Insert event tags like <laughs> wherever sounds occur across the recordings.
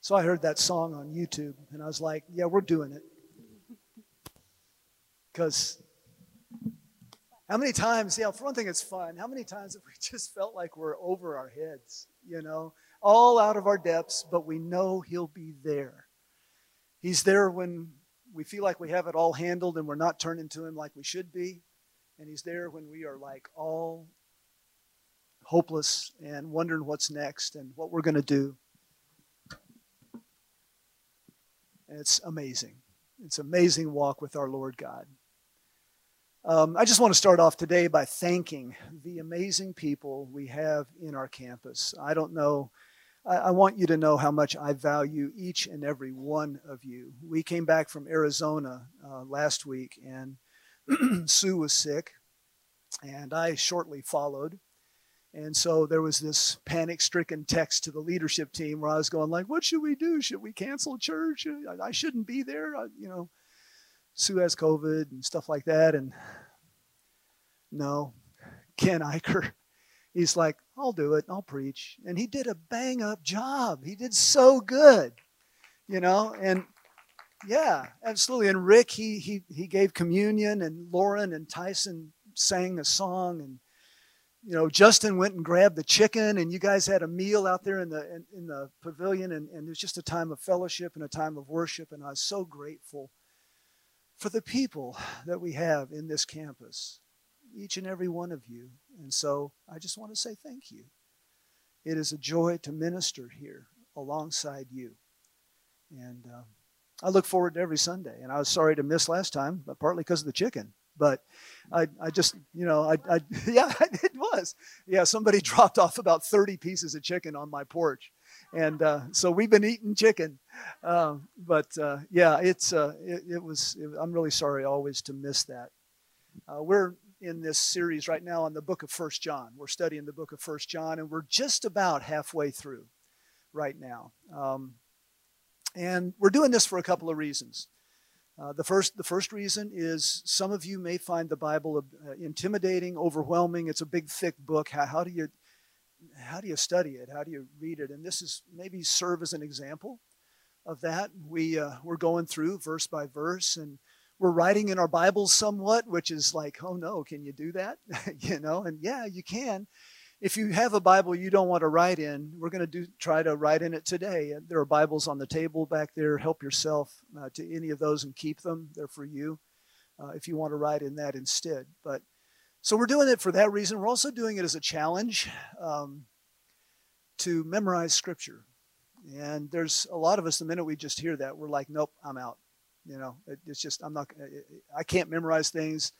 So I heard that song on YouTube and I was like, yeah, we're doing it. <laughs> Because how many times, yeah, for one thing, it's fun. How many times have we <laughs> just felt like we're over our heads, you know, all out of our depths, but we know He'll be there. He's there when we feel like we have it all handled and we're not turning to Him like we should be. And He's there when we are like all hopeless and wondering what's next and what we're going to do. And it's amazing. It's amazing walk with our Lord God. Um, I just want to start off today by thanking the amazing people we have in our campus. I don't know, I, I, want you to know how much I value each and every one of you. We came back from Arizona uh, last week, and <clears throat> Sue was sick, and I shortly followed. And so there was this panic-stricken text to the leadership team where I was going like, "What should we do? Should we cancel church? I, shouldn't be there." I, you know, Sue has COVID and stuff like that. And no, Ken Eicher, he's like, I'll do it. I'll preach. And he did a bang up job. He did so good, you know, and yeah, absolutely. And Rick, he, he, he gave communion and Lauren and Tyson sang a song and, you know, Justin went and grabbed the chicken, and you guys had a meal out there in the in, in, the pavilion, and, and it was just a time of fellowship and a time of worship, and I was so grateful for the people that we have in this campus, each and every one of you. And so I just want to say thank you. It is a joy to minister here alongside you. And uh, I look forward to every Sunday. And I was sorry to miss last time, but partly because of the chicken. But I, I just, you know, I, I, <laughs> yeah, <laughs> it was. Yeah, somebody <laughs> dropped off about 30 pieces of chicken on my porch and uh, so we've been eating chicken. Uh, but uh, yeah, it's uh, it, it, was. It, I'm really sorry always to miss that. Uh, we're in this series right now on the book of First John. We're studying the book of First John, and we're just about halfway through right now. Um, and we're doing this for a couple of reasons. Uh, the first, the first reason is some of you may find the Bible uh, intimidating, overwhelming. It's a big, thick book. How, how do you how do you study it? How do you read it? And this is maybe serve as an example of that. We uh, we're going through verse by verse, and we're writing in our Bibles somewhat, which is like, oh no, can you do that? <laughs> you know, and yeah, you can. If you have a Bible you don't want to write in, we're going to do try to write in it today. There are Bibles on the table back there. Help yourself uh, to any of those and keep them. They're for you uh, if you want to write in that instead. But so we're doing it for that reason. We're also doing it as a challenge um, to memorize Scripture. And there's a lot of us, the minute we just hear that, we're like, nope, I'm out. You know, it, it's just, I'm not, I can't memorize things.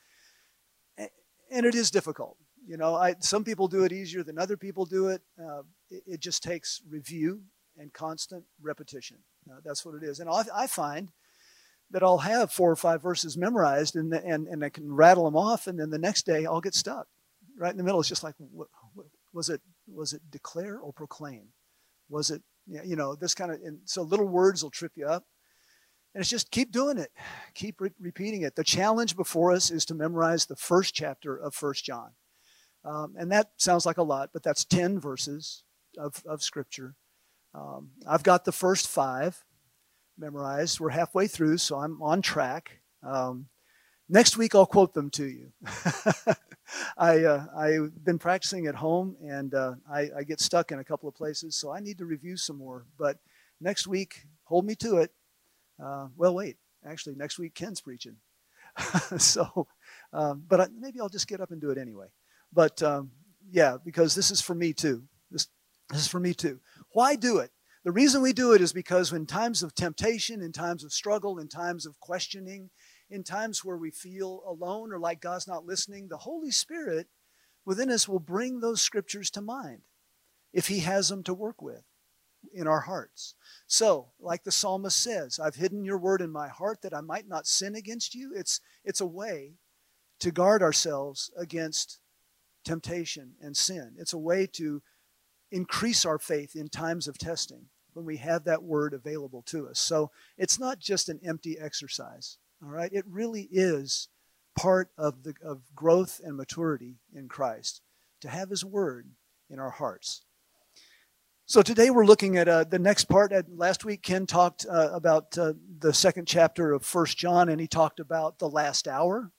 And it is difficult. You know, I, some people do it easier than other people do it. Uh, it, it, just takes review and constant repetition. Uh, that's what it is. And I, I find that I'll have four or five verses memorized and, and, and I can rattle them off, and then the next day I'll get stuck. Right in the middle, it's just like, what, what, was it was it declare or proclaim? Was it you know this kind of? And so little words will trip you up, and it's just keep doing it, keep re- repeating it. The challenge before us is to memorize the first chapter of First John, um, and that sounds like a lot, but that's ten verses of of Scripture. Um, I've got the first five memorized. We're halfway through, so I'm on track. Um, next week, I'll quote them to you. <laughs> I, uh, I've been practicing at home, and uh, I, I, get stuck in a couple of places, so I need to review some more. But next week, hold me to it. Uh, well, wait, actually, next week Ken's preaching. <laughs> so, um, but I, maybe I'll just get up and do it anyway. But um, yeah, because this is for me too. This, this is for me too. Why do it? The reason we do it is because in times of temptation, in times of struggle, in times of questioning, in times where we feel alone or like God's not listening, the Holy Spirit within us will bring those scriptures to mind if He has them to work with in our hearts. So, like the psalmist says, I've hidden your word in my heart that I might not sin against you. It's, it's a way to guard ourselves against temptation and sin. It's a way to increase our faith in times of testing when we have that word available to us. So it's not just an empty exercise, all right? It really is part of, the, of growth and maturity in Christ to have his word in our hearts. So today we're looking at uh, the next part. Last week, Ken talked uh, about uh, the second chapter of First John, and he talked about the last hour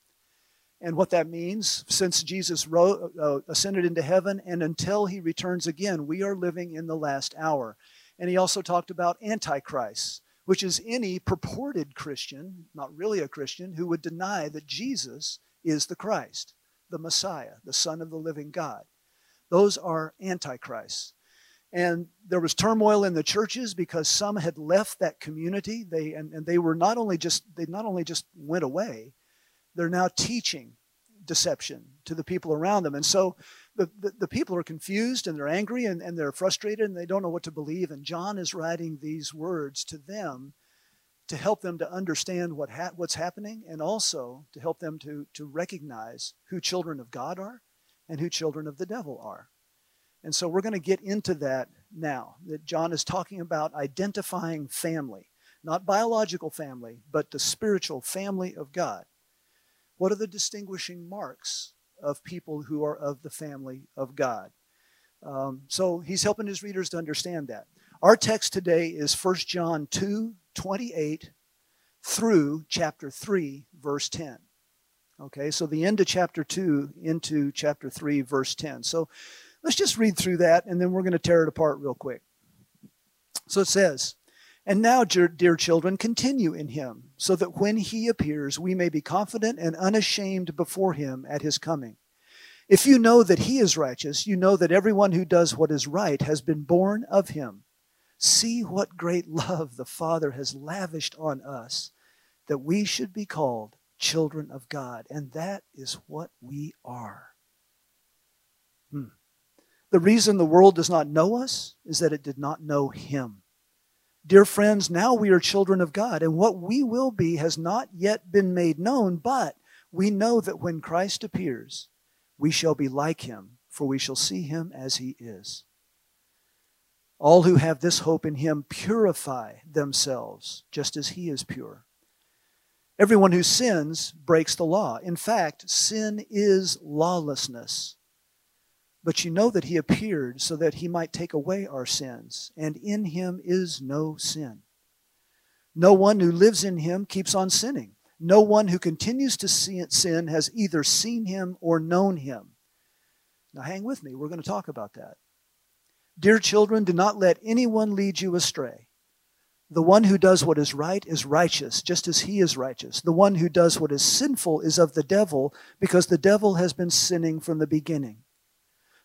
and what that means. Since Jesus wrote, uh, ascended into heaven and until he returns again, we are living in the last hour. And he also talked about Antichrist, which is any purported Christian, not really a Christian, who would deny that Jesus is the Christ, the Messiah, the Son of the living God. Those are Antichrists. And there was turmoil in the churches because some had left that community. They and, and they were not only just they not only just went away, they're now teaching deception to the people around them. And so the, the, the, people are confused and they're angry and, and they're frustrated and they don't know what to believe. And John is writing these words to them to help them to understand what ha- what's happening and also to help them to, to recognize who children of God are and who children of the devil are. And so we're going to get into that now. That John is talking about identifying family, not biological family, but the spiritual family of God. What are the distinguishing marks of people who are of the family of God? Um, so he's helping his readers to understand that. Our text today is 1 John 2 28 through chapter 3, verse 10. Okay, so the end of chapter 2 into chapter 3, verse 10. So Let's just read through that and then we're going to tear it apart real quick. So it says, And now, dear children, continue in him, so that when he appears, we may be confident and unashamed before him at his coming. If you know that he is righteous, you know that everyone who does what is right has been born of him. See what great <laughs> love the Father has lavished on us, that we should be called children of God. And that is what we are. Hmm. The reason the world does not know us is that it did not know Him. Dear friends, now we are children of God, and what we will be has not yet been made known, but we know that when Christ appears, we shall be like Him, for we shall see Him as He is. All who have this hope in Him purify themselves, just as He is pure. Everyone who sins breaks the law. In fact, sin is lawlessness. But you know that he appeared so that he might take away our sins, and in him is no sin. No one who lives in him keeps on sinning. No one who continues to sin has either seen him or known him. Now, hang with me. We're going to talk about that. Dear children, do not let anyone lead you astray. The one who does what is right is righteous, just as he is righteous. The one who does what is sinful is of the devil, because the devil has been sinning from the beginning.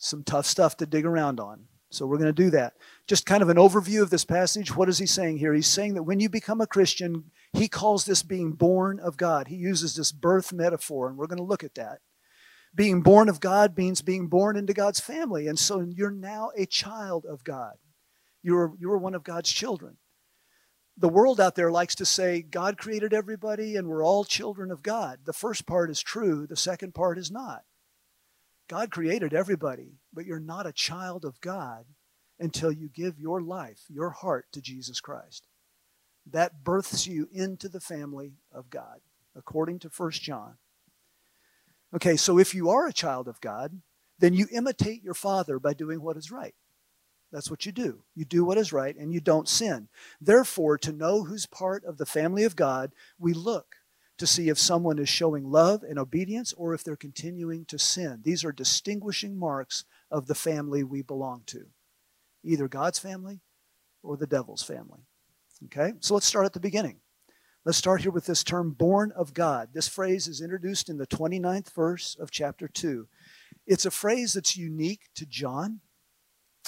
some tough stuff to dig around on. So we're going to do that. Just kind of an overview of this passage. What is he saying here? He's saying that when you become a Christian, he calls this being born of God. He uses this birth metaphor, and we're going to look at that. Being born of God means being born into God's family. And so you're now a child of God. You're, you're one of God's children. The world out there likes to say God created everybody and we're all children of God. The first part is true, the second part is not. God created everybody, but you're not a child of God until you give your life, your heart to Jesus Christ. That births you into the family of God, according to 1 John. Okay, so if you are a child of God, then you imitate your father by doing what is right. That's what you do. You do what is right and you don't sin. Therefore, to know who's part of the family of God, we look to see if someone is showing love and obedience or if they're continuing to sin. These are distinguishing marks of the family we belong to either God's family or the devil's family. Okay, so let's start at the beginning. Let's start here with this term, born of God. This phrase is introduced in the 29th verse of chapter 2. It's a phrase that's unique to John,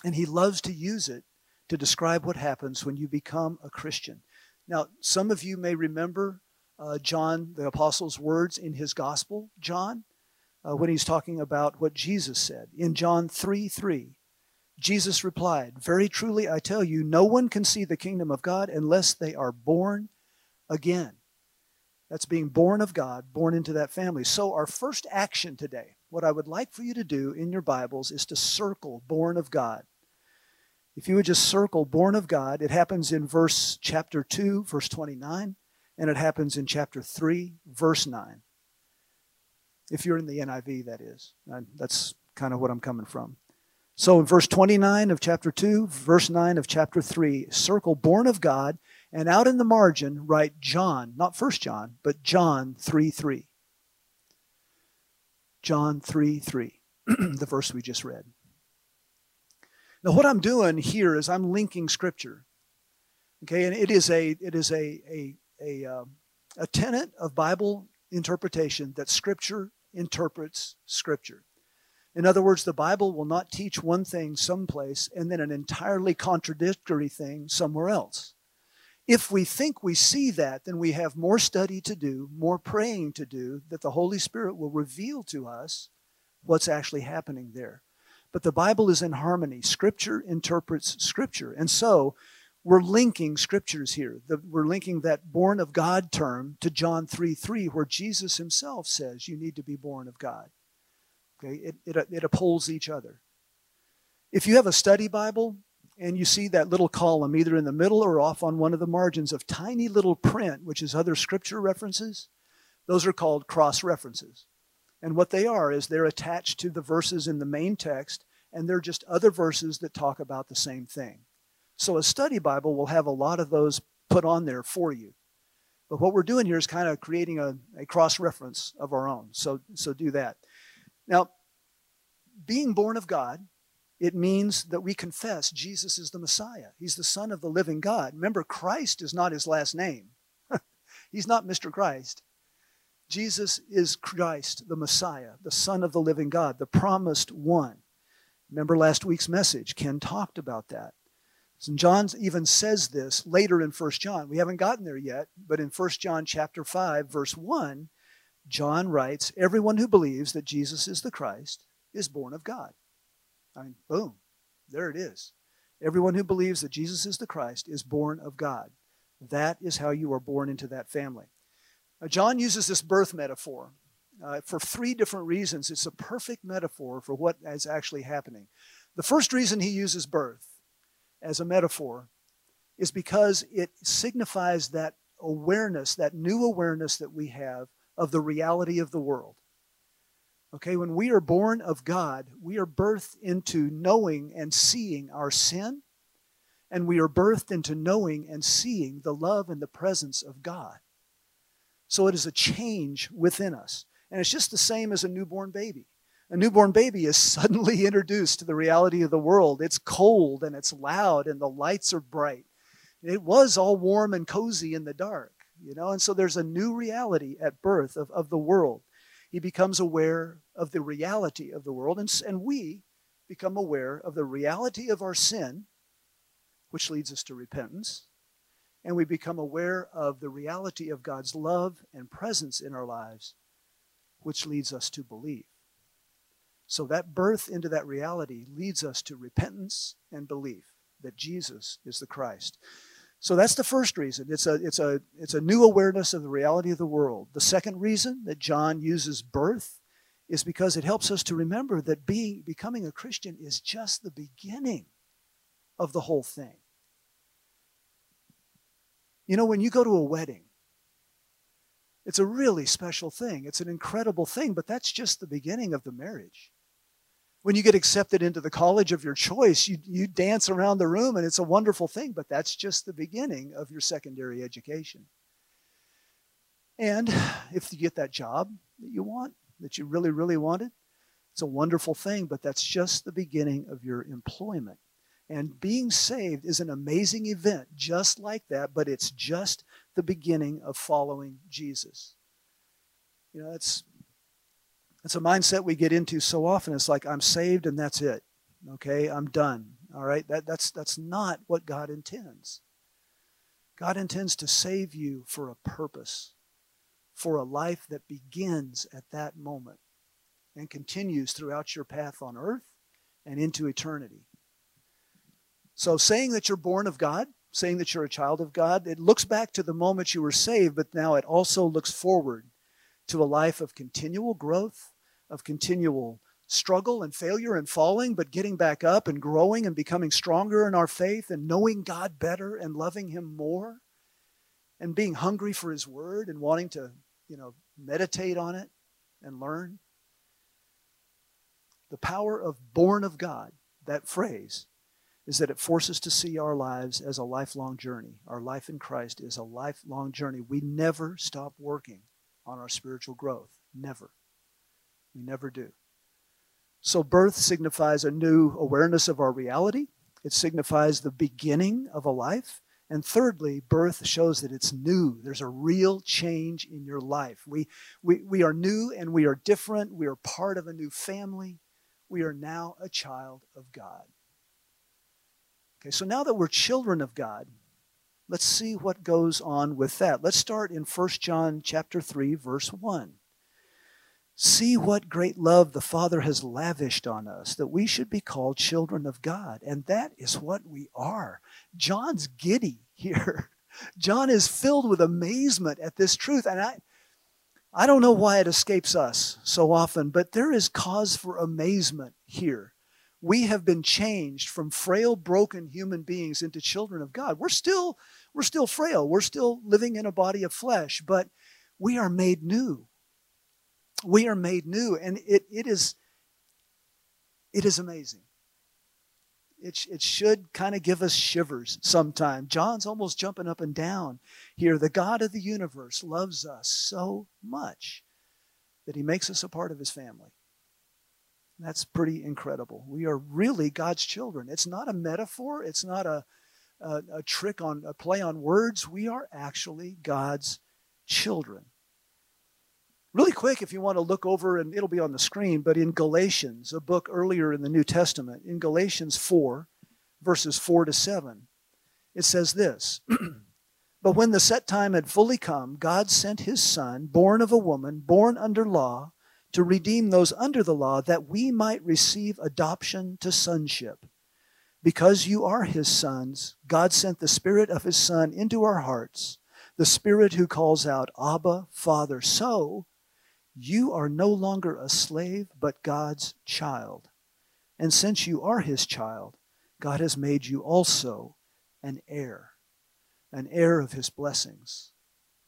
and he loves to use it to describe what happens when you become a Christian. Now, some of you may remember uh, John, the apostle's words in his gospel, John, uh, when he's talking about what Jesus said. In John 3 3, Jesus replied, Very truly I tell you, no one can see the kingdom of God unless they are born again. That's being born of God, born into that family. So, our first action today, what I would like for you to do in your Bibles is to circle born of God. If you would just circle born of God, it happens in verse chapter 2, verse 29, and it happens in chapter 3, verse 9. If you're in the NIV, that is. That's kind of what I'm coming from. So in verse 29 of chapter 2, verse 9 of chapter 3, circle born of God, and out in the margin write John, not First John, but John 3 3. John 3 3, <clears throat> the verse we just read. Now, what I'm doing here is I'm linking Scripture. Okay, and it is a it is a a a, uh, a tenet of Bible interpretation that Scripture interprets Scripture. In other words, the Bible will not teach one thing someplace and then an entirely contradictory thing somewhere else. If we think we see that, then we have more study to do, more praying to do, that the Holy Spirit will reveal to us what's actually happening there. But the Bible is in harmony. Scripture interprets Scripture. And so we're linking Scriptures here. The, we're linking that born of God term to John 3 3, where Jesus himself says you need to be born of God. Okay, it, it, it upholds each other. If you have a study Bible, and you see that little column either in the middle or off on one of the margins of tiny little print, which is other scripture references, those are called cross references. And what they are is they're attached to the verses in the main text, and they're just other verses that talk about the same thing. So a study Bible will have a lot of those put on there for you. But what we're doing here is kind of creating a, a cross reference of our own. So, so do that. Now, being born of God, it means that we confess Jesus is the Messiah. He's the Son of the living God. Remember, Christ is not his last name, <laughs> he's not Mr. Christ. Jesus is Christ, the Messiah, the Son of the living God, the promised one. Remember last week's message? Ken talked about that. And John even says this later in 1 John. We haven't gotten there yet, but in 1 John chapter 5, verse 1, John writes, Everyone who believes that Jesus is the Christ is born of God. I mean, boom, there it is. Everyone who believes that Jesus is the Christ is born of God. That is how you are born into that family. Now, John uses this birth metaphor uh, for three different reasons. It's a perfect metaphor for what is actually happening. The first reason he uses birth as a metaphor is because it signifies that awareness, that new awareness that we have of the reality of the world. Okay, when we are born of God, we are birthed into knowing and seeing our sin, and we are birthed into knowing and seeing the love and the presence of God. So it is a change within us. And it's just the same as a newborn baby. A newborn baby is suddenly <laughs> introduced to the reality of the world. It's cold and it's loud and the lights are bright. It was all warm and cozy in the dark, you know, and so there's a new reality at birth of, of the world. He becomes aware of the reality of the world, and, and we become aware of the reality of our sin, which leads us to repentance and we become aware of the reality of God's love and presence in our lives, which leads us to believe. So that birth into that reality leads us to repentance and belief that Jesus is the Christ. So that's the first reason. It's a, it's, a, it's a new awareness of the reality of the world. The second reason that John uses birth is because it helps us to remember that being, becoming a Christian is just the beginning of the whole thing. You know, when you go to a wedding, it's a really special thing. It's an incredible thing, but that's just the beginning of the marriage. When you get accepted into the college of your choice, you, you dance around the room and it's a wonderful thing, but that's just the beginning of your secondary education. And if you get that job that you want, that you really, really wanted, it's a wonderful thing, but that's just the beginning of your employment. And being saved is an amazing event, just like that, but it's just the beginning of following Jesus. You know, it's it's a mindset we get into so often. It's like I'm saved and that's it. Okay, I'm done. All right, that, that's that's not what God intends. God intends to save you for a purpose, for a life that begins at that moment and continues throughout your path on earth and into eternity. So, saying that you're born of God, saying that you're a child of God, it looks back to the moment you were saved, but now it also looks forward to a life of continual growth, of continual struggle and failure and falling, but getting back up and growing and becoming stronger in our faith and knowing God better and loving Him more and being hungry for His Word and wanting to, you know, meditate on it and learn. The power of born of God, that phrase, is that it forces to see our lives as a lifelong journey. Our life in Christ is a lifelong journey. We never stop working on our spiritual growth. Never. We never do. So, birth signifies a new awareness of our reality, it signifies the beginning of a life. And thirdly, birth shows that it's new. There's a real change in your life. We, we, we are new and we are different. We are part of a new family. We are now a child of God. Okay, so now that we're children of God, let's see what goes on with that. Let's start in 1 John chapter 3 verse 1. See what great love the Father has lavished on us, that we should be called children of God. And that is what we are. John's giddy here. <laughs> John is filled with amazement at this truth. And I, I don't know why it escapes us so often, but there is cause for amazement here. We have been changed from frail, broken human beings into children of God. We're still, we're still frail. We're still living in a body of flesh, but we are made new we are made new and it, it is it is amazing. It, it should kind of give us shivers sometime. John's almost jumping up and down here. The god of the universe loves us so much that he makes us a part of his family. That's pretty incredible. We are really god's children. It's not a metaphor. It's not a, a, a trick on a play on words. We are actually god's children Really quick, if you want to look over, and it'll be on the screen, but in Galatians, a book earlier in the New Testament, in Galatians 4, verses 4 to 7, it says this <clears throat> But when the set time had fully come, God sent his Son, born of a woman, born under law, to redeem those under the law, that we might receive adoption to sonship. Because you are his sons, God sent the Spirit of his Son into our hearts, the Spirit who calls out, Abba, Father. So, you are no longer a slave, but God's child. And since you are his child, God has made you also an heir, an heir of his blessings,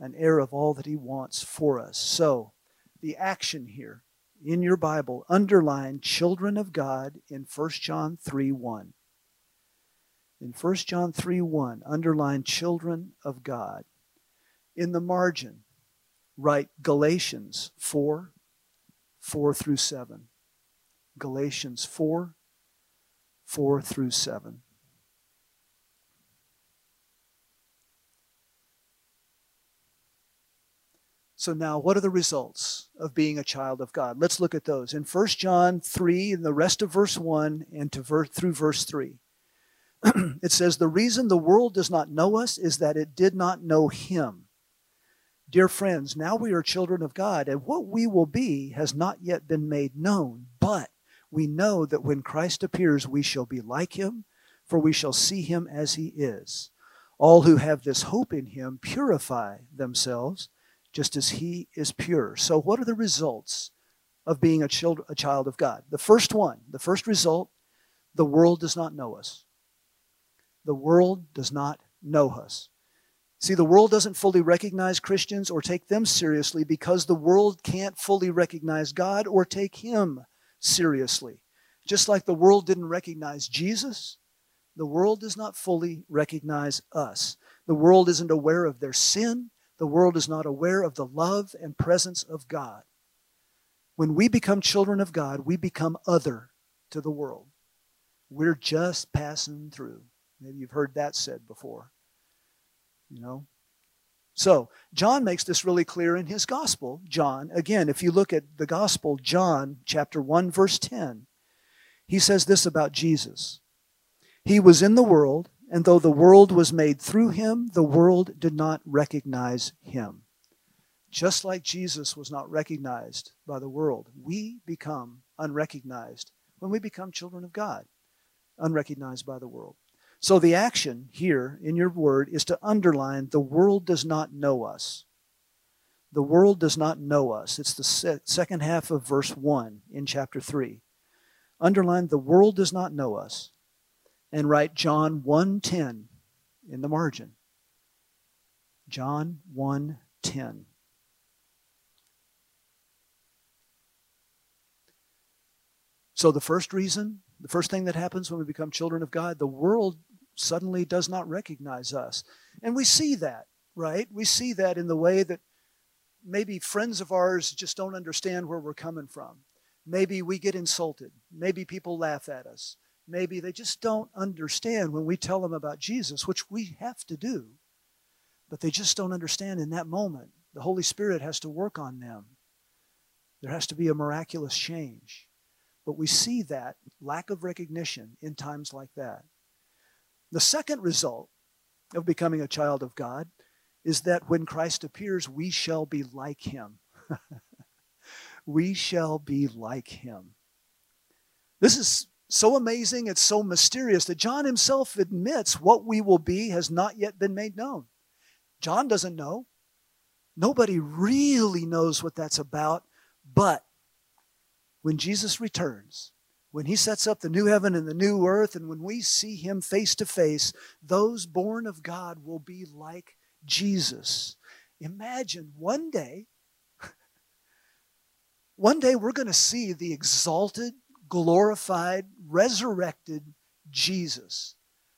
an heir of all that he wants for us. So, the action here in your Bible, underline children of God in 1 John 3 1. In 1 John 3 1, underline children of God. In the margin, write Galatians 4 4 through 7. Galatians 4 4 through 7. So now, what are the results of being a child of God? Let's look at those. In 1 John 3 and the rest of verse 1 and to ver- through verse 3, <clears throat> it says, The reason the world does not know us is that it did not know him. Dear friends, now we are children of God, and what we will be has not yet been made known. But we know that when Christ appears, we shall be like him, for we shall see him as he is. All who have this hope in him purify themselves just as he is pure. So, what are the results of being a child, a child of God? The first one, the first result, the world does not know us. The world does not know us. See, the world doesn't fully recognize Christians or take them seriously because the world can't fully recognize God or take Him seriously. Just like the world didn't recognize Jesus, the world does not fully recognize us. The world isn't aware of their sin. The world is not aware of the love and presence of God. When we become children of God, we become other to the world. We're just passing through. Maybe you've heard that said before. You know? So, John makes this really clear in his gospel. John, again, if you look at the gospel, John chapter 1, verse 10, he says this about Jesus He was in the world, and though the world was made through him, the world did not recognize him. Just like Jesus was not recognized by the world, we become unrecognized when we become children of God, unrecognized by the world. So the action here in your word is to underline the world does not know us. The world does not know us. It's the second half of verse 1 in chapter 3. Underline the world does not know us and write John 1:10 in the margin. John 1:10. So the first reason, the first thing that happens when we become children of God, the world suddenly does not recognize us. And we see that, right? We see that in the way that maybe friends of ours just don't understand where we're coming from. Maybe we get insulted. Maybe people laugh at us. Maybe they just don't understand when we tell them about Jesus, which we have to do. But they just don't understand in that moment. The Holy Spirit has to work on them. There has to be a miraculous change. But we see that lack of recognition in times like that. The second result of becoming a child of God is that when Christ appears, we shall be like him. <laughs> we shall be like him. This is so amazing, it's so mysterious that John himself admits what we will be has not yet been made known. John doesn't know. Nobody really knows what that's about, but when Jesus returns, when he sets up the new heaven and the new earth, and when we see him face to face, those born of God will be like Jesus. Imagine one day, <laughs> one day we're going to see the exalted, glorified, resurrected Jesus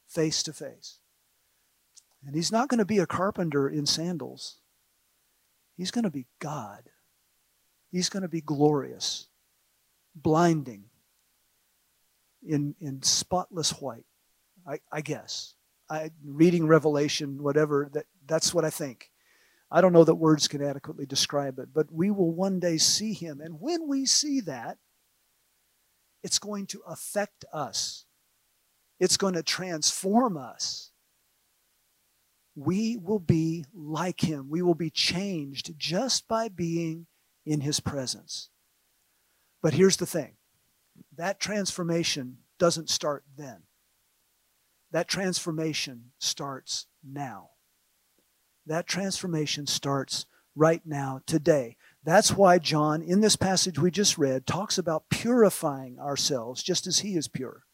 face to face. And he's not going to be a carpenter in sandals. He's going to be God. He's going to be glorious, blinding, in, in spotless white, I, I guess. I, reading Revelation, whatever, that, that's what I think. I don't know that words can adequately describe it, but we will one day see him. And when we see that, it's going to affect us, it's going to transform us. We will be like him. We will be changed just by being in his presence. But here's the thing that transformation doesn't start then. That transformation starts now. That transformation starts right now, today. That's why John, in this passage we just read, talks about purifying ourselves just as he is pure.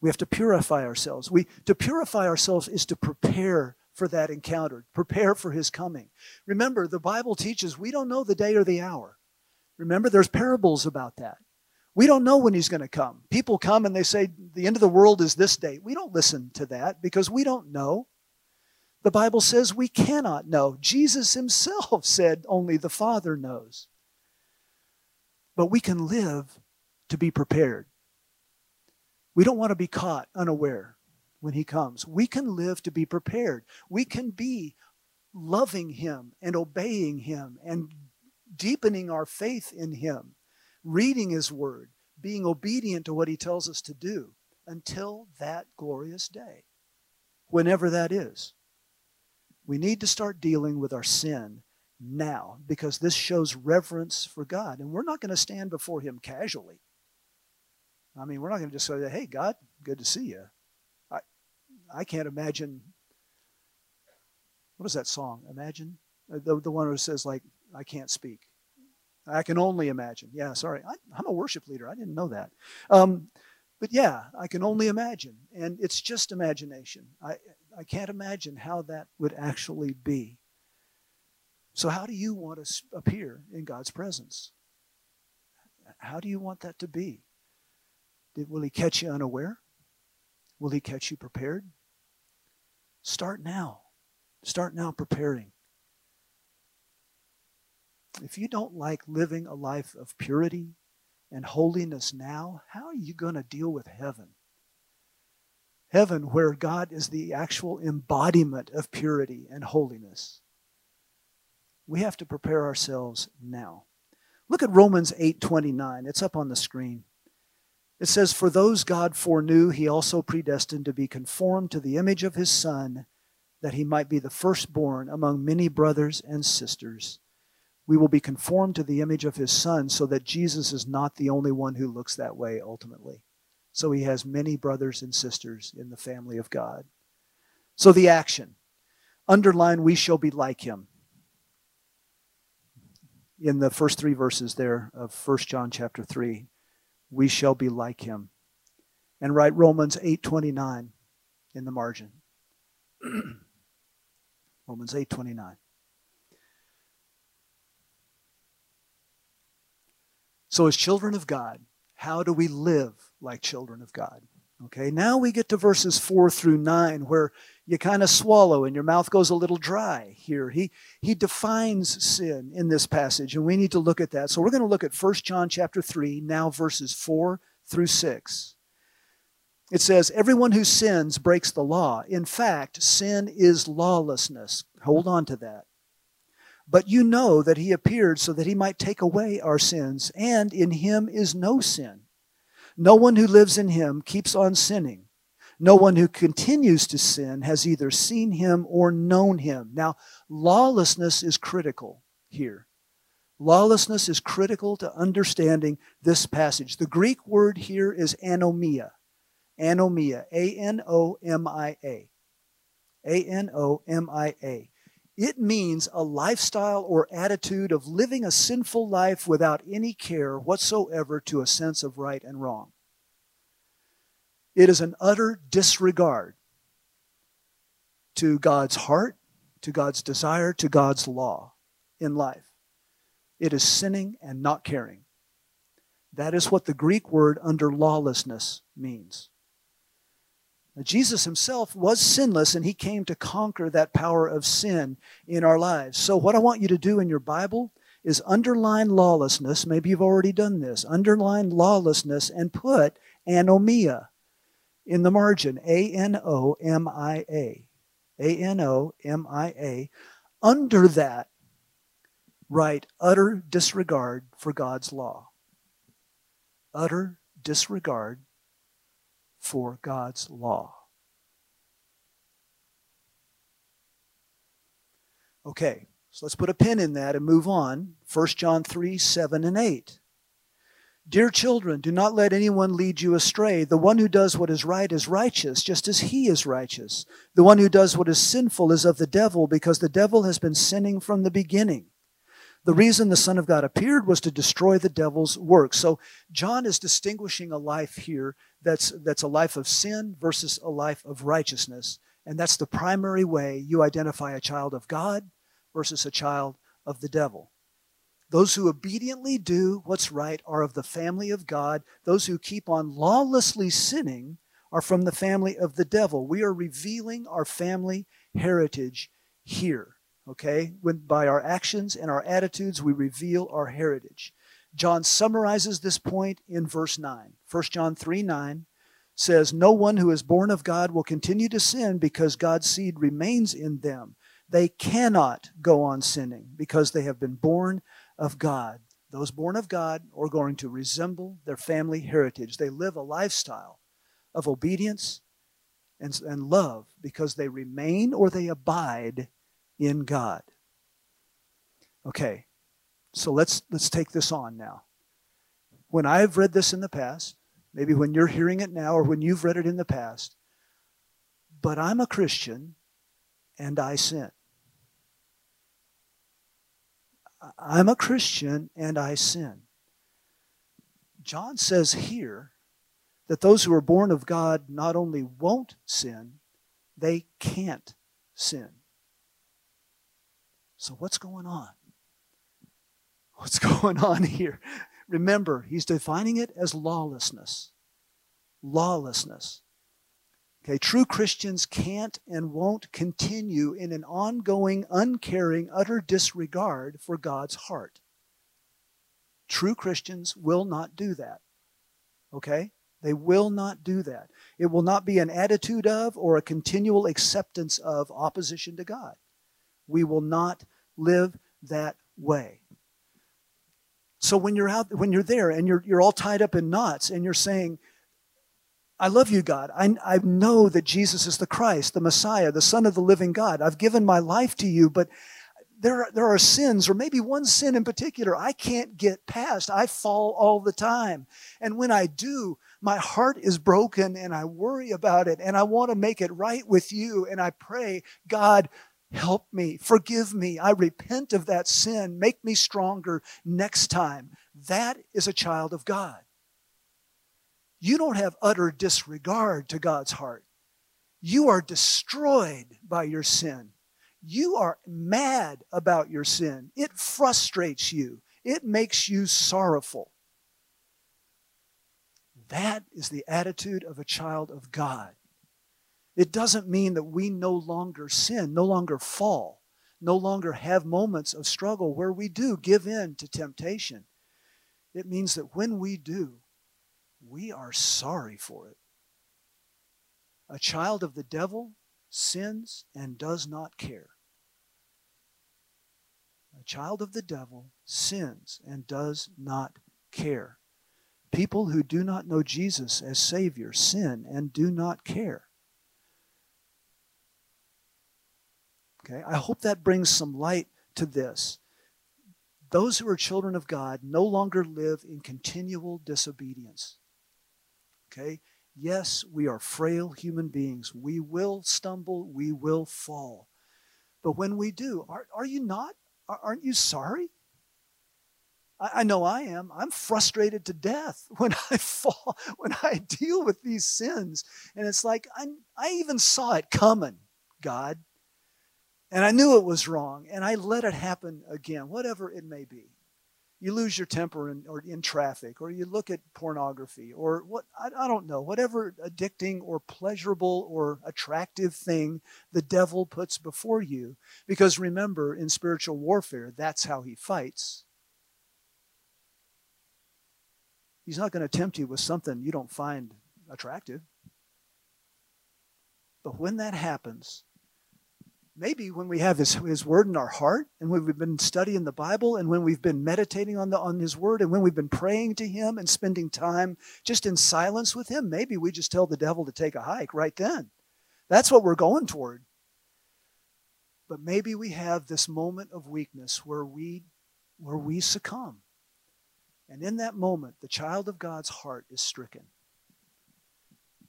We have to purify ourselves. We, to purify ourselves is to prepare for that encounter, prepare for his coming. Remember, the Bible teaches we don't know the day or the hour. Remember, there's parables about that. We don't know when he's going to come. People come and they say, the end of the world is this date. We don't listen to that because we don't know. The Bible says we cannot know. Jesus himself <laughs> said only the Father knows. But we can live to be prepared. We don't want to be caught unaware when he comes. We can live to be prepared. We can be loving him and obeying him and deepening our faith in him reading His Word, being obedient to what He tells us to do until that glorious day, whenever that is. We need to start dealing with our sin now because this shows reverence for God. And we're not going to stand before Him casually. I mean, we're not going to just say, hey, God, good to see you. I, I can't imagine. What is that song? Imagine? Uh, the, the one who says, like, I can't speak. I can only imagine. Yeah, sorry. I, am a worship leader. I didn't know that. Um, but yeah, I can only imagine. And it's just imagination. I, I can't imagine how that would actually be. So, how do you want to appear in God's presence? How do you want that to be? Will He catch you unaware? Will He catch you prepared? Start now. Start now preparing. If you don't like living a life of purity and holiness now, how are you going to deal with heaven? Heaven, where God is the actual embodiment of purity and holiness. We have to prepare ourselves now. Look at Romans 8:29. It's up on the screen. It says, For those God foreknew, he also predestined to be conformed to the image of his Son, that he might be the firstborn among many brothers and sisters we will be conformed to the image of his son so that Jesus is not the only one who looks that way ultimately. So he has many brothers and sisters in the family of God. So the action underline, we shall be like him. In the first three verses there of 1 John chapter 3, we shall be like him. And write Romans 8:29 in the margin. <clears throat> Romans 8:29. So as children of God, how do we live like children of God? Okay, now we get to verses 4 through 9 where you kind of swallow and your mouth goes a little dry here. He, he defines sin in this passage, and we need to look at that. So we're going to look at 1 John chapter 3, now verses 4 through 6. It says, Everyone who sins breaks the law. In fact, sin is lawlessness. Hold on to that. But you know that he appeared so that he might take away our sins, and in him is no sin. No one who lives in him keeps on sinning. No one who continues to sin has either seen him or known him. Now, lawlessness is critical here. Lawlessness is critical to understanding this passage. The Greek word here is anomia. Anomia. A N O M I A. A N O M I A. It means a lifestyle or attitude of living a sinful life without any care whatsoever to a sense of right and wrong. It is an utter disregard to God's heart, to God's desire, to God's law in life. It is sinning and not caring. That is what the Greek word under lawlessness means. Jesus himself was sinless and he came to conquer that power of sin in our lives. So, what I want you to do in your Bible is underline lawlessness. Maybe you've already done this. Underline lawlessness and put anomia in the margin A N O M I A. A N O M I A. Under that, write utter disregard for God's law. Utter disregard for God's law. Okay, so let's put a pin in that and move on. 1 John 3 7 and 8. Dear children, do not let anyone lead you astray. The one who does what is right is righteous, just as he is righteous. The one who does what is sinful is of the devil, because the devil has been sinning from the beginning. The reason the Son of God appeared was to destroy the devil's work. So John is distinguishing a life here that's, that's a life of sin versus a life of righteousness. And that's the primary way you identify a child of God versus a child of the devil. Those who obediently do what's right are of the family of God. Those who keep on lawlessly sinning are from the family of the devil. We are revealing our family heritage here. Okay? When by our actions and our attitudes we reveal our heritage. John summarizes this point in verse 9. 1 John 3 9 says, No one who is born of God will continue to sin because God's seed remains in them. They cannot go on sinning because they have been born of God. Those born of God are going to resemble their family heritage. They live a lifestyle of obedience and, and love because they remain or they abide in God. Okay, so let's let's take this on now. When I've read this in the past, maybe when you're hearing it now or when you've read it in the past, but I'm a Christian and I sin. I'm a Christian and I sin. John says here that those who are born of God not only won't sin, they can't sin. So, what's going on? What's <laughs> going on here? Remember, he's defining it as lawlessness. Lawlessness. Okay, true Christians can't and won't continue in an ongoing, uncaring, utter disregard for God's heart. True Christians will not do that. Okay? They will not do that. It will not be an attitude of or a continual acceptance of opposition to God. We will not live that way. So when you're out, when you're there and you're, you're all tied up in knots and you're saying, I love you, God. I, I know that Jesus is the Christ, the Messiah, the Son of the living God. I've given my life to you, but there, there are sins, or maybe one sin in particular, I can't get past. I fall all the time. And when I do, my heart is broken and I worry about it and I want to make it right with you. And I pray, God, help me, forgive me. I repent of that sin. Make me stronger next time. That is a child of God. You don't have utter disregard to God's heart. You are destroyed by your sin. You are mad about your sin. It frustrates you. It makes you sorrowful. That is the attitude of a child of God. It doesn't mean that we no longer sin, no longer fall, no longer have moments of struggle where we do give in to temptation. It means that when we do, we are sorry for it. A child of the devil sins and does not care. A child of the devil sins and does not care. People who do not know Jesus as Savior sin and do not care. Okay, I hope that brings some light to this. Those who are children of God no longer live in continual disobedience. Okay? Yes, we are frail human beings. We will stumble, we will fall. But when we do, are, are you not? Aren't you sorry? I, know I am. I'm frustrated to death <laughs> when I fall, when I deal with these sins. And it's like, I, I even saw it coming, God. And I knew it was wrong, and I let it happen again, whatever it may be. You lose your temper in, or in traffic, or you look at pornography, or what, I, I don't know, whatever addicting or pleasurable or attractive thing the devil puts before you. Because remember, in spiritual warfare, that's how he fights. He's not going to tempt you with something you don't find attractive. But when that happens, maybe when we have his, his word in our heart and when we've been studying the bible and when we've been meditating on, the, on his word and when we've been praying to him and spending time just in silence with him maybe we just tell the devil to take a hike right then. That's what we're going toward. But maybe we have this moment of weakness where we where we succumb. And in that moment the child of god's heart is stricken.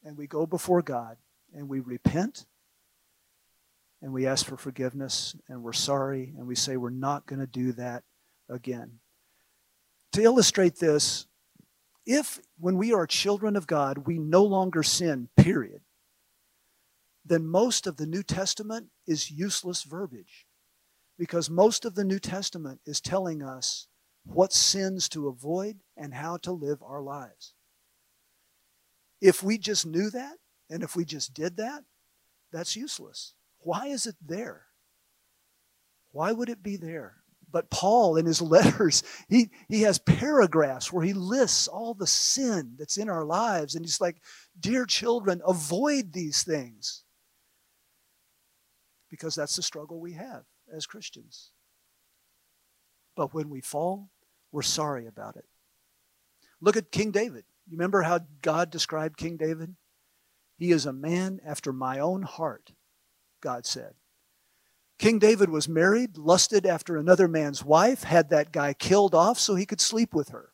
And we go before god and we repent and we ask for forgiveness and we're sorry and we say we're not going to do that again. To illustrate this, if when we are children of God, we no longer sin, period, then most of the New Testament is useless verbiage because most of the New Testament is telling us what sins to avoid and how to live our lives. If we just knew that and if we just did that, that's useless. Why is it there? Why would it be there? But Paul, in his <laughs> letters, he, he has paragraphs where he lists all the sin that's in our lives. And he's like, Dear children, avoid these things. Because that's the struggle we have as Christians. But when we fall, we're sorry about it. Look at King David. You remember how God described King David? He is a man after my own heart. God said. King David was married, lusted after another man's wife, had that guy killed off so he could sleep with her.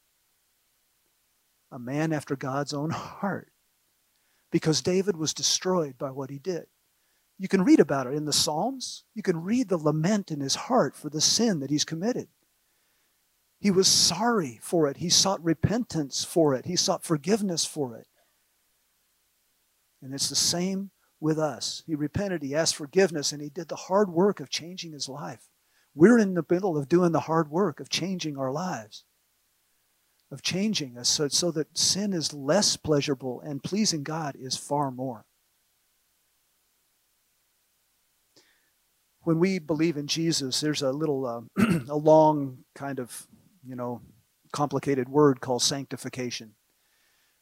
A man after God's own heart. Because David was destroyed by what he did. You can read about it in the Psalms. You can read the lament in his heart for the sin that he's committed. He was sorry for it. He sought repentance for it. He sought forgiveness for it. And it's the same with us. He repented, he asked forgiveness, and he did the hard work of changing his life. We're in the middle of doing the hard work of changing our lives, of changing us so, so that sin is less pleasurable and pleasing God is far more. When we believe in Jesus, there's a little, uh, <clears throat> a long kind of, you know, complicated word called sanctification.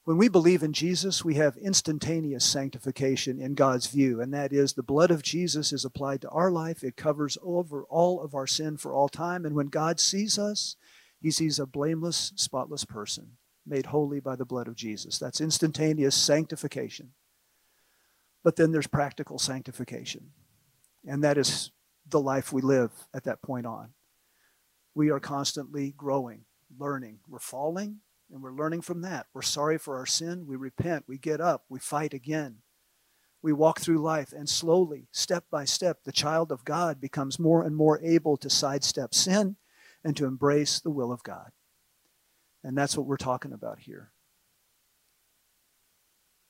When we believe in Jesus, we have instantaneous sanctification in God's view, and that is the blood of Jesus is applied to our life. It covers over all of our sin for all time. And when God sees us, he sees a blameless, spotless person made holy by the blood of Jesus. That's instantaneous sanctification. But then there's practical sanctification, and that is the life we live at that point on. We are constantly growing, learning. We're falling, and we're learning from that. We're sorry for our sin. We repent. We get up. We fight again. We walk through life, and slowly, step by step, the child of God becomes more and more able to sidestep sin and to embrace the will of God. And that's what we're talking about here.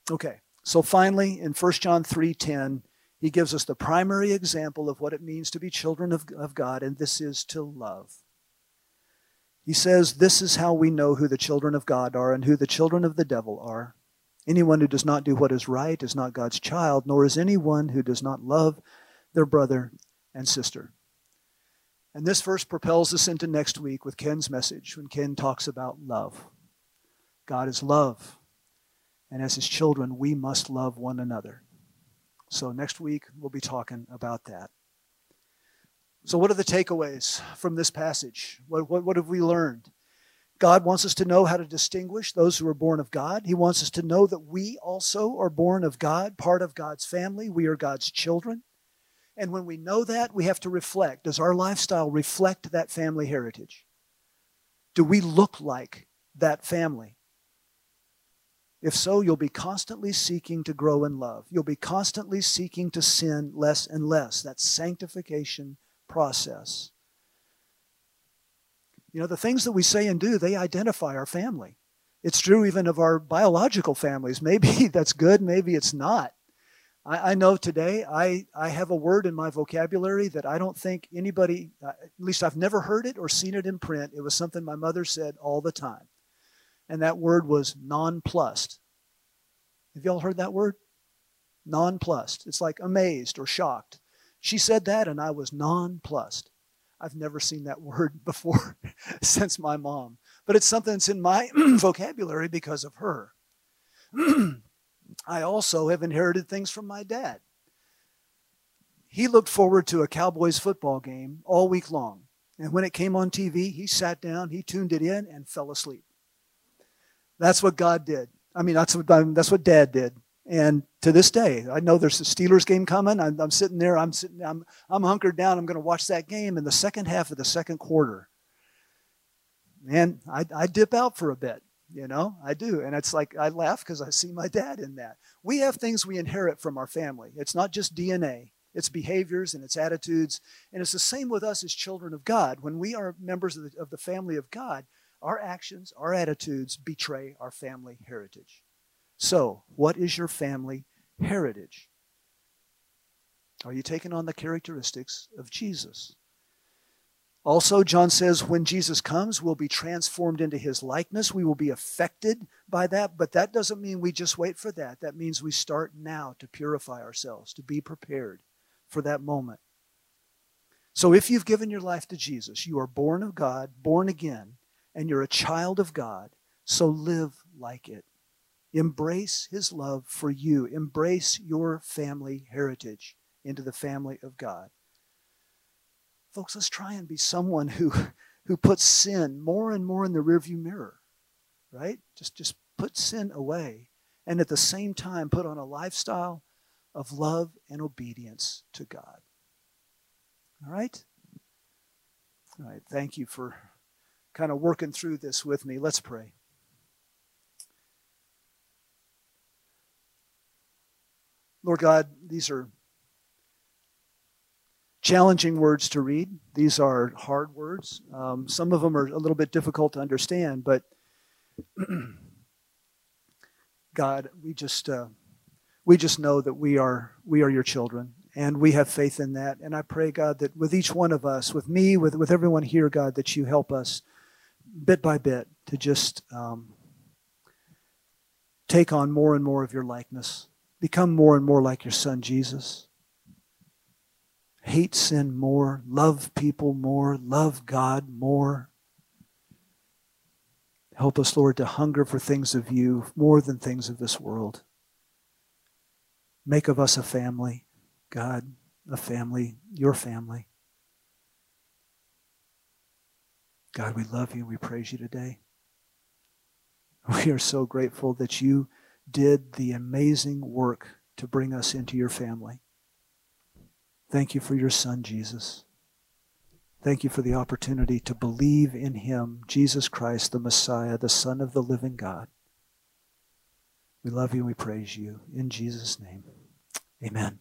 Okay, so finally, in 1 John 3:10, he gives us the primary example of what it means to be children of, of God, and this is to love. He says, This is how we know who the children of God are and who the children of the devil are. Anyone who does not do what is right is not God's child, nor is anyone who does not love their brother and sister. And this verse propels us into next week with Ken's message when Ken talks about love. God is love. And as his children, we must love one another. So next week, we'll be talking about that. So, what are the takeaways from this passage? What, what, what, have we learned? God wants us to know how to distinguish those who are born of God. He wants us to know that we also are born of God, part of God's family. We are God's children. And when we know that, we have to reflect. Does our lifestyle reflect that family heritage? Do we look like that family? If so, you'll be constantly seeking to grow in love. You'll be constantly seeking to sin less and less. That sanctification process. You know, the things that we say and do, they identify our family. It's true even of our biological families. <laughs> Maybe that's good, maybe it's not. I, I know today I, I have a word in my vocabulary that I don't think anybody, uh, at least I've never heard it or seen it in print. It was something my mother said all the time. And that word was nonplussed. Have y'all heard that word? Nonplussed. It's like amazed or shocked. She said that, and I was nonplussed. I've never seen that <laughs> word before since my mom, but it's something that's in my <clears throat> vocabulary because of her. <clears throat> I also have inherited things from my dad. He looked forward to a Cowboys football game all week long. And when it came on TV, he sat down, he tuned it in, and fell asleep. That's what God did. I mean, that's what, that's what dad did. And to this day, I know there's a Steelers game coming. I'm, I'm sitting there. I'm sitting. I'm I'm hunkered down. I'm going to watch that game in the second half of the second quarter. Man, I, I dip out for a bit. You know, I do, and it's like I laugh because I see my dad in that. We have things we inherit from our family. It's not just DNA. It's behaviors and it's attitudes, and it's the same with us as children of God. When we are members of the, of the family of God, our actions, our attitudes betray our family heritage. So, what is your family heritage? Are you taking on the characteristics of Jesus? Also, John says when Jesus comes, we'll be transformed into his likeness. We will be affected by that, but that doesn't mean we just wait for that. That means we start now to purify ourselves, to be prepared for that moment. So, if you've given your life to Jesus, you are born of God, born again, and you're a child of God, so live like it. Embrace his love for you. Embrace your family heritage into the family of God. Folks, let's try and be someone who, <laughs> who puts sin more and more in the rearview mirror, right? Just, just put sin away. And at the same time, put on a lifestyle of love and obedience to God. All right? All right. Thank you for kind of working through this with me. Let's pray. Lord God, these are challenging words to read. These are hard words. Um, some of them are a little bit difficult to understand, but <clears throat> God, we just uh, we just know that we are we are your children, and we have faith in that. And I pray, God, that with each one of us, with me, with with everyone here, God, that you help us bit by bit to just um, take on more and more of your likeness Become more and more like your son, Jesus. Hate sin more, love people more, love God more. Help us, Lord, to hunger for things of you more than things of this world. Make of us a family, God, a family, your family. God, we love you. and We praise you today. <laughs> We are so grateful that you did the amazing work to bring us into your family. Thank you for your Son, Jesus. Thank you for the opportunity to believe in him, Jesus Christ, the Messiah, the Son of the living God. We love you and we praise you. In Jesus' name, amen.